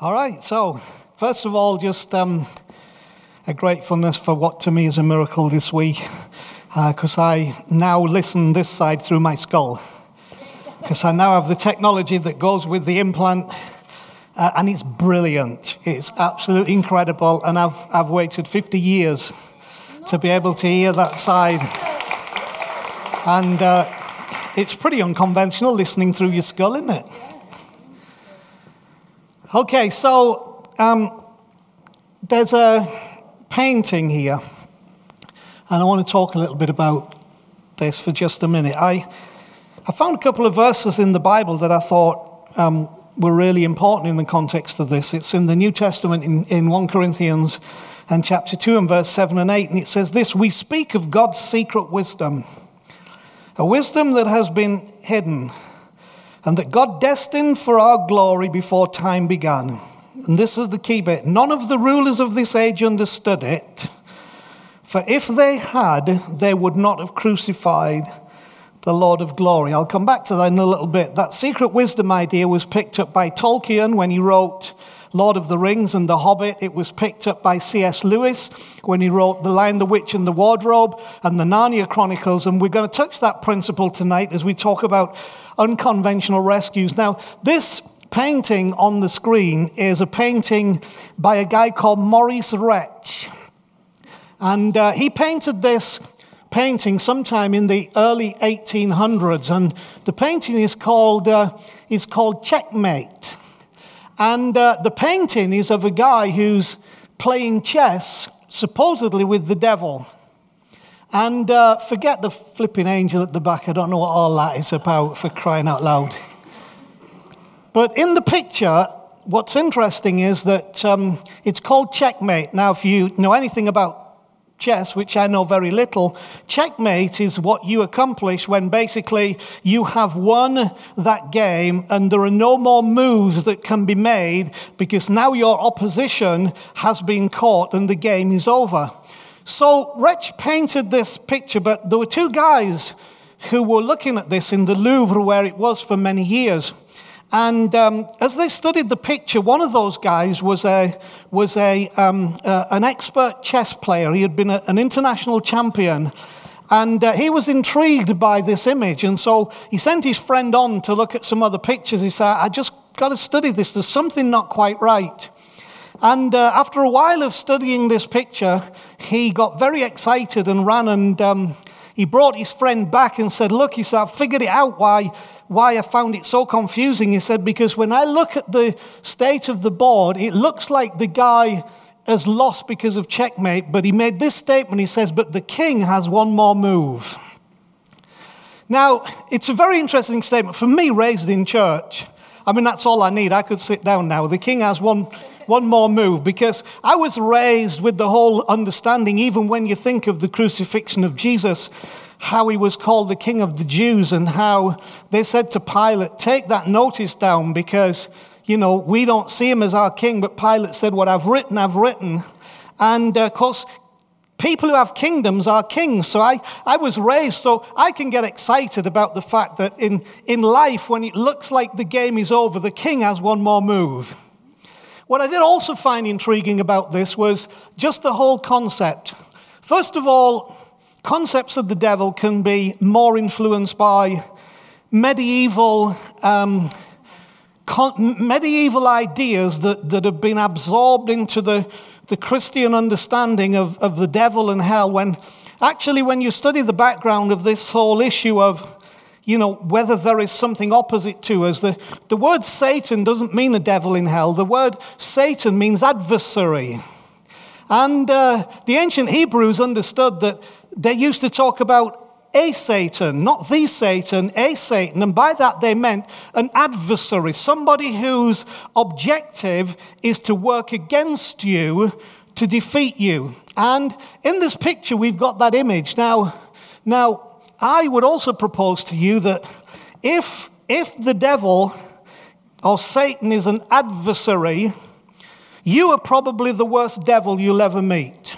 All right, so first of all, just um, a gratefulness for what to me is a miracle this week, because uh, I now listen this side through my skull, because I now have the technology that goes with the implant, uh, and it's brilliant. It's absolutely incredible, and I've, I've waited 50 years to be able to hear that side. And uh, it's pretty unconventional listening through your skull, isn't it? Okay, so um, there's a painting here, and I want to talk a little bit about this for just a minute. I, I found a couple of verses in the Bible that I thought um, were really important in the context of this. It's in the New Testament in, in 1 Corinthians and chapter 2 and verse 7 and 8, and it says this We speak of God's secret wisdom, a wisdom that has been hidden and that God destined for our glory before time began. And this is the key bit none of the rulers of this age understood it, for if they had, they would not have crucified the Lord of glory. I'll come back to that in a little bit. That secret wisdom idea was picked up by Tolkien when he wrote Lord of the Rings and The Hobbit. It was picked up by C.S. Lewis when he wrote The Lion, the Witch, and the Wardrobe and the Narnia Chronicles. And we're going to touch that principle tonight as we talk about unconventional rescues. Now, this painting on the screen is a painting by a guy called Maurice Retzsch. And uh, he painted this painting sometime in the early 1800s. And the painting is called, uh, is called Checkmate. And uh, the painting is of a guy who's playing chess, supposedly with the devil. And uh, forget the flipping angel at the back. I don't know what all that is about for crying out loud. But in the picture, what's interesting is that um, it's called checkmate. Now, if you know anything about chess, which I know very little, checkmate is what you accomplish when basically you have won that game and there are no more moves that can be made because now your opposition has been caught and the game is over. So Retzsch painted this picture, but there were two guys who were looking at this in the Louvre where it was for many years. And um, as they studied the picture, one of those guys was, a, was a, um, uh, an expert chess player. He had been a, an international champion. And uh, he was intrigued by this image. And so he sent his friend on to look at some other pictures. He said, I just got to study this. There's something not quite right. And uh, after a while of studying this picture, he got very excited and ran and um, he brought his friend back and said, Look, he said, I've figured it out why, why I found it so confusing. He said, Because when I look at the state of the board, it looks like the guy has lost because of checkmate. But he made this statement. He says, But the king has one more move. Now, it's a very interesting statement. For me, raised in church, I mean, that's all I need. I could sit down now. The king has one, one more move because I was raised with the whole understanding, even when you think of the crucifixion of Jesus, how he was called the King of the Jews and how they said to Pilate, Take that notice down because, you know, we don't see him as our king. But Pilate said, What I've written, I've written. And uh, of course, people who have kingdoms are kings. So I, I was raised so I can get excited about the fact that in, in life, when it looks like the game is over, the king has one more move. What I did also find intriguing about this was just the whole concept. First of all, concepts of the devil can be more influenced by medieval, um, con- medieval ideas that, that have been absorbed into the, the Christian understanding of, of the devil and hell. When actually, when you study the background of this whole issue of you know, whether there is something opposite to us. The, the word Satan doesn't mean a devil in hell. The word Satan means adversary. And uh, the ancient Hebrews understood that they used to talk about a Satan, not the Satan, a Satan. And by that they meant an adversary, somebody whose objective is to work against you to defeat you. And in this picture, we've got that image. Now, now I would also propose to you that if, if the devil or Satan is an adversary, you are probably the worst devil you'll ever meet.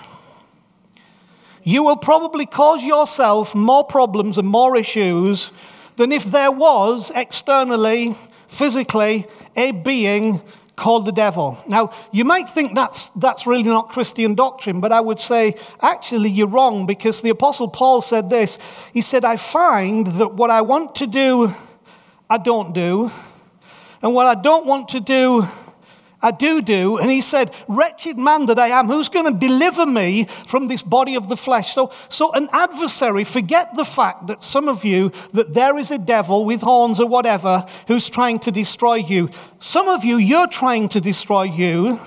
You will probably cause yourself more problems and more issues than if there was externally, physically, a being called the devil. Now, you might think that's, that's really not Christian doctrine, but I would say actually you're wrong because the Apostle Paul said this. He said, I find that what I want to do, I don't do, and what I don't want to do, I do do. And he said, Wretched man that I am, who's going to deliver me from this body of the flesh? So, so an adversary, forget the fact that some of you, that there is a devil with horns or whatever who's trying to destroy you. Some of you, you're trying to destroy you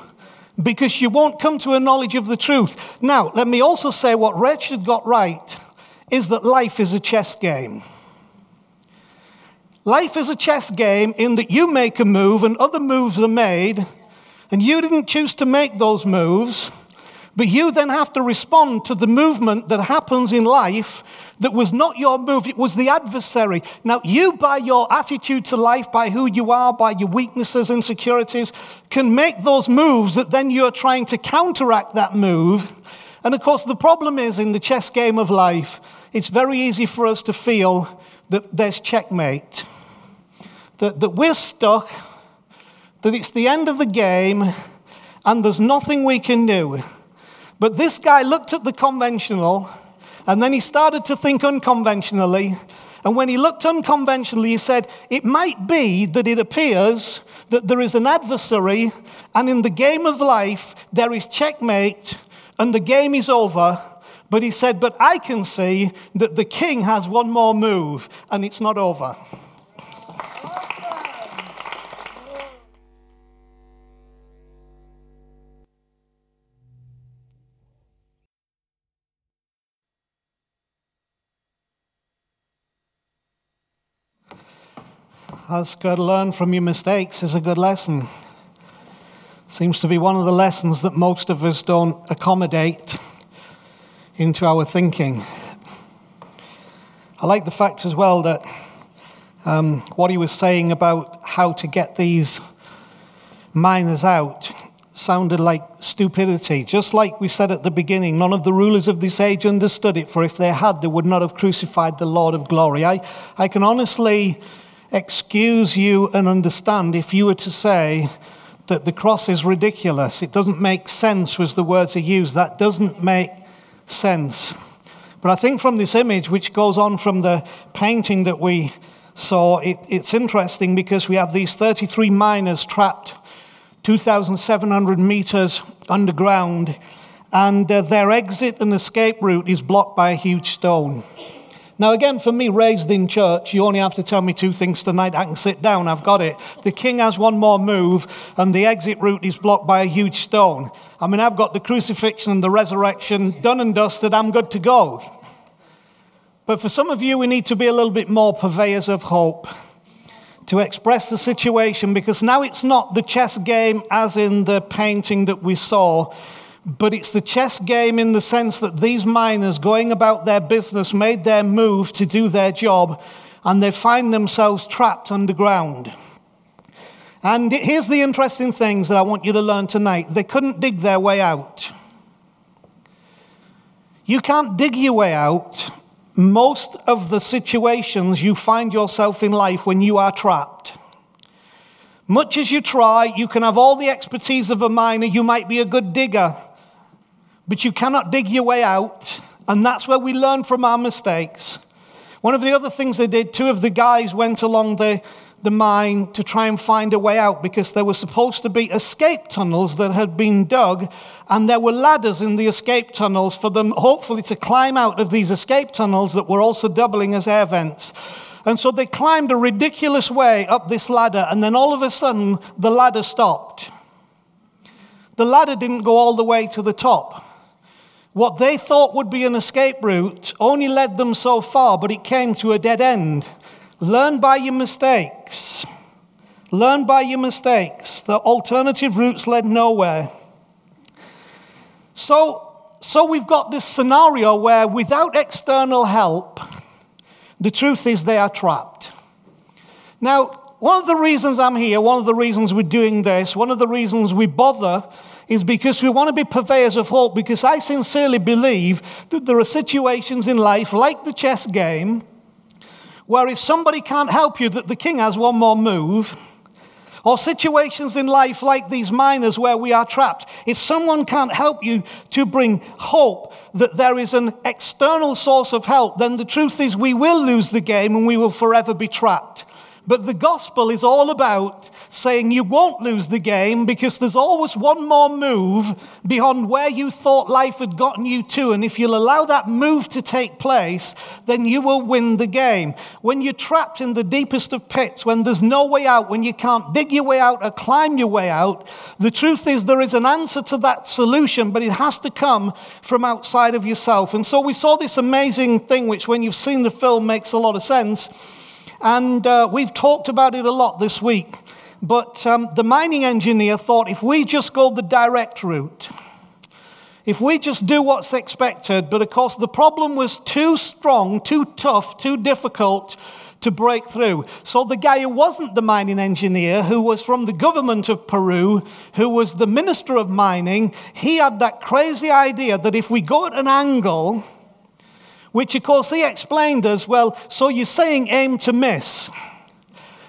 because you won't come to a knowledge of the truth. Now, let me also say what Wretched got right is that life is a chess game. Life is a chess game in that you make a move and other moves are made and you didn't choose to make those moves, but you then have to respond to the movement that happens in life that was not your move, it was the adversary. Now, you, by your attitude to life, by who you are, by your weaknesses, insecurities, can make those moves that then you're trying to counteract that move. And of course, the problem is in the chess game of life, it's very easy for us to feel that there's checkmate, that, that we're stuck that it's the end of the game and there's nothing we can do. But this guy looked at the conventional and then he started to think unconventionally. And when he looked unconventionally, he said, It might be that it appears that there is an adversary, and in the game of life, there is checkmate, and the game is over. But he said, But I can see that the king has one more move, and it's not over. That's good. Learn from your mistakes is a good lesson. Seems to be one of the lessons that most of us don't accommodate into our thinking. I like the fact as well that um, what he was saying about how to get these miners out sounded like stupidity. Just like we said at the beginning, none of the rulers of this age understood it, for if they had, they would not have crucified the Lord of glory. I, I can honestly excuse you and understand if you were to say that the cross is ridiculous. It doesn't make sense, was the words he used. That doesn't make sense. But I think from this image, which goes on from the painting that we saw, it, it's interesting because we have these 33 miners trapped 2,700 meters underground, and uh, their exit and escape route is blocked by a huge stone. Now, again, for me, raised in church, you only have to tell me two things tonight. I can sit down, I've got it. The king has one more move, and the exit route is blocked by a huge stone. I mean, I've got the crucifixion and the resurrection done and dusted, I'm good to go. But for some of you, we need to be a little bit more purveyors of hope to express the situation because now it's not the chess game as in the painting that we saw but it's the chess game in the sense that these miners going about their business made their move to do their job and they find themselves trapped underground. And here's the interesting things that I want you to learn tonight they couldn't dig their way out. You can't dig your way out. Most of the situations you find yourself in life when you are trapped. Much as you try, you can have all the expertise of a miner, you might be a good digger, but you cannot dig your way out. And that's where we learn from our mistakes. One of the other things they did, two of the guys went along the, the mine to try and find a way out because there were supposed to be escape tunnels that had been dug, and there were ladders in the escape tunnels for them, hopefully, to climb out of these escape tunnels that were also doubling as air vents. And so they climbed a ridiculous way up this ladder, and then all of a sudden, the ladder stopped. The ladder didn't go all the way to the top. What they thought would be an escape route only led them so far, but it came to a dead end. Learn by your mistakes. Learn by your mistakes. The alternative routes led nowhere. So, so we've got this scenario where without external help, the truth is they are trapped. Now, one of the reasons I'm here, one of the reasons we're doing this, one of the reasons we bother is because we want to be purveyors of hope, because I sincerely believe that there are situations in life, like the chess game, where if somebody can't help you, that the king has one more move, Or situations in life like these miners where we are trapped. If someone can't help you to bring hope that there is an external source of help, then the truth is we will lose the game and we will forever be trapped. But the gospel is all about saying you won't lose the game because there's always one more move beyond where you thought life had gotten you to. And if you'll allow that move to take place, then you will win the game. When you're trapped in the deepest of pits, when there's no way out, when you can't dig your way out or climb your way out, the truth is there is an answer to that solution, but it has to come from outside of yourself. And so we saw this amazing thing, which when you've seen the film makes a lot of sense and uh, we've talked about it a lot this week. But um, the mining engineer thought if we just go the direct route, if we just do what's expected, but of course the problem was too strong, too tough, too difficult to break through. So the guy who wasn't the mining engineer, who was from the government of Peru, who was the minister of mining, he had that crazy idea that if we go at an angle, which of course he explained as well, so you're saying aim to miss.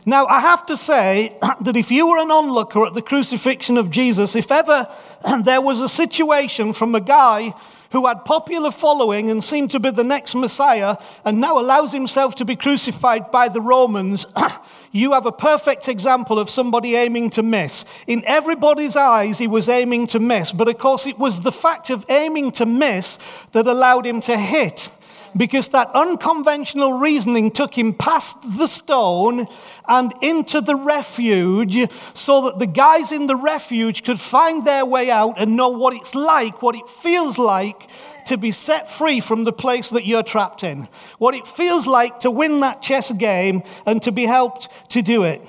Now, I have to say that if you were an onlooker at the crucifixion of Jesus, if ever there was a situation from a guy who had popular following and seemed to be the next Messiah and now allows himself to be crucified by the Romans, you have a perfect example of somebody aiming to miss. In everybody's eyes, he was aiming to miss, but of course, it was the fact of aiming to miss that allowed him to hit because that unconventional reasoning took him past the stone and into the refuge so that the guys in the refuge could find their way out and know what it's like, what it feels like to be set free from the place that you're trapped in, what it feels like to win that chess game and to be helped to do it.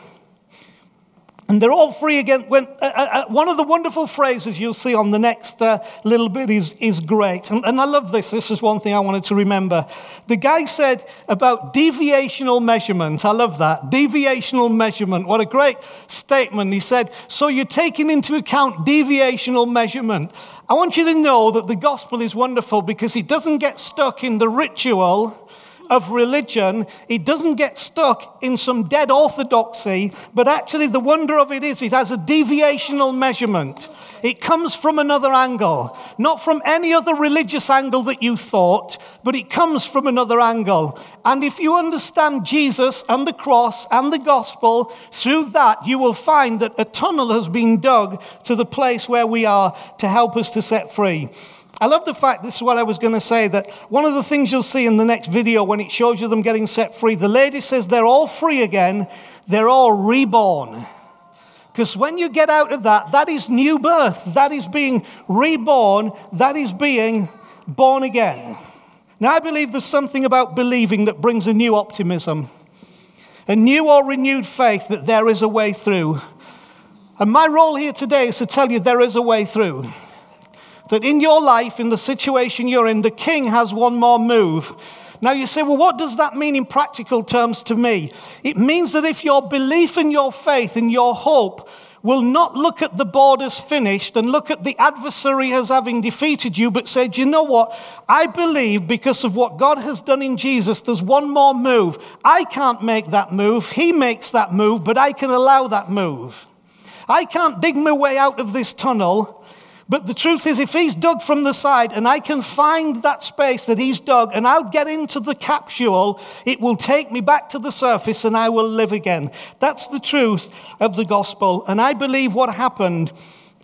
And they're all free again. When, uh, uh, uh, one of the wonderful phrases you'll see on the next uh, little bit is, is great. And, and I love this. This is one thing I wanted to remember. The guy said about deviational measurement. I love that. Deviational measurement. What a great statement. He said, So you're taking into account deviational measurement. I want you to know that the gospel is wonderful because it doesn't get stuck in the ritual of religion, it doesn't get stuck in some dead orthodoxy, but actually the wonder of it is it has a deviational measurement. It comes from another angle, not from any other religious angle that you thought, but it comes from another angle. And if you understand Jesus and the cross and the gospel, through that you will find that a tunnel has been dug to the place where we are to help us to set free. I love the fact, this is what I was going to say, that one of the things you'll see in the next video when it shows you them getting set free, the lady says they're all free again, they're all reborn. Because when you get out of that, that is new birth. That is being reborn. That is being born again. Now, I believe there's something about believing that brings a new optimism, a new or renewed faith that there is a way through. And my role here today is to tell you there is a way through that in your life, in the situation you're in, the king has one more move. Now you say, well, what does that mean in practical terms to me? It means that if your belief and your faith and your hope will not look at the borders finished and look at the adversary as having defeated you, but say, you know what? I believe because of what God has done in Jesus, there's one more move. I can't make that move. He makes that move, but I can allow that move. I can't dig my way out of this tunnel. But the truth is, if he's dug from the side and I can find that space that he's dug and I'll get into the capsule, it will take me back to the surface and I will live again. That's the truth of the gospel. And I believe what happened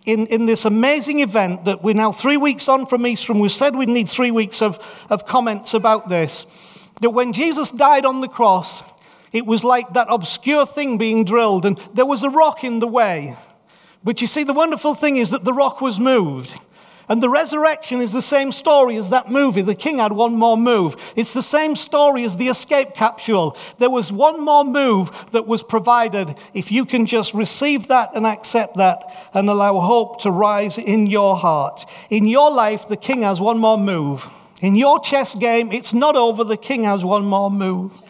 in, in this amazing event that we're now three weeks on from Easter, and we said we'd need three weeks of, of comments about this. That when Jesus died on the cross, it was like that obscure thing being drilled, and there was a rock in the way. But you see, the wonderful thing is that the rock was moved. And the resurrection is the same story as that movie. The king had one more move. It's the same story as the escape capsule. There was one more move that was provided. If you can just receive that and accept that and allow hope to rise in your heart. In your life, the king has one more move. In your chess game, it's not over. The king has one more move.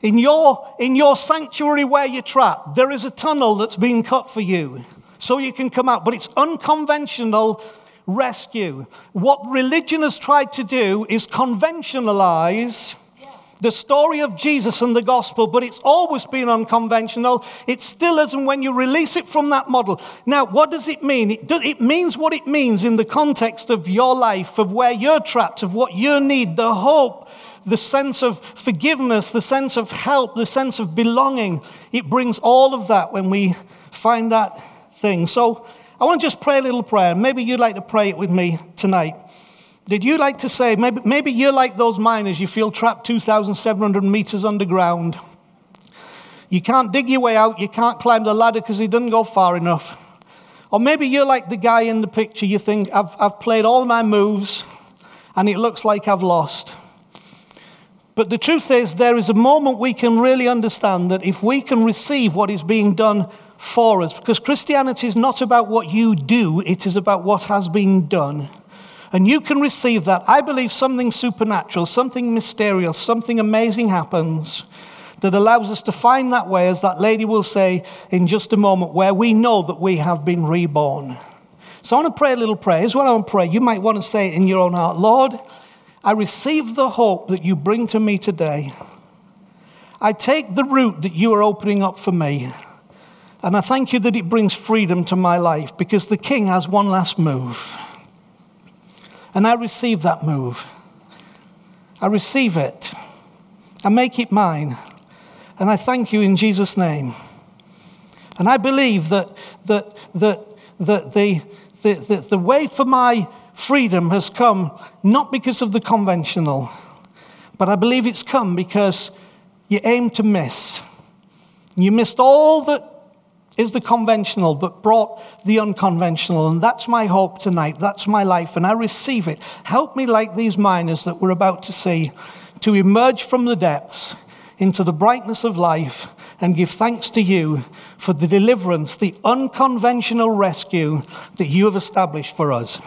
In your, in your sanctuary where you're trapped, there is a tunnel that's been cut for you so you can come out, but it's unconventional rescue. What religion has tried to do is conventionalize the story of Jesus and the gospel, but it's always been unconventional. It still is, and when you release it from that model. Now, what does it mean? It, do, it means what it means in the context of your life, of where you're trapped, of what you need, the hope, the sense of forgiveness, the sense of help, the sense of belonging. It brings all of that when we find that thing. So I want to just pray a little prayer. Maybe you'd like to pray it with me tonight. Did you like to say, maybe, maybe you're like those miners, you feel trapped 2,700 meters underground. You can't dig your way out, you can't climb the ladder because it doesn't go far enough. Or maybe you're like the guy in the picture, you think, I've, I've played all my moves and it looks like I've lost. But the truth is, there is a moment we can really understand that if we can receive what is being done for us, because Christianity is not about what you do, it is about what has been done and you can receive that, I believe something supernatural, something mysterious, something amazing happens that allows us to find that way, as that lady will say in just a moment, where we know that we have been reborn. So I want to pray a little prayer. Here's what I want to pray. You might want to say it in your own heart Lord, I receive the hope that you bring to me today. I take the route that you are opening up for me. And I thank you that it brings freedom to my life because the King has one last move. And I receive that move. I receive it. I make it mine. And I thank you in Jesus' name. And I believe that, that, that, that the, the, the, the way for my freedom has come not because of the conventional, but I believe it's come because you aim to miss. You missed all that is the conventional, but brought the unconventional. And that's my hope tonight. That's my life. And I receive it. Help me, like these miners that we're about to see, to emerge from the depths into the brightness of life and give thanks to you for the deliverance, the unconventional rescue that you have established for us.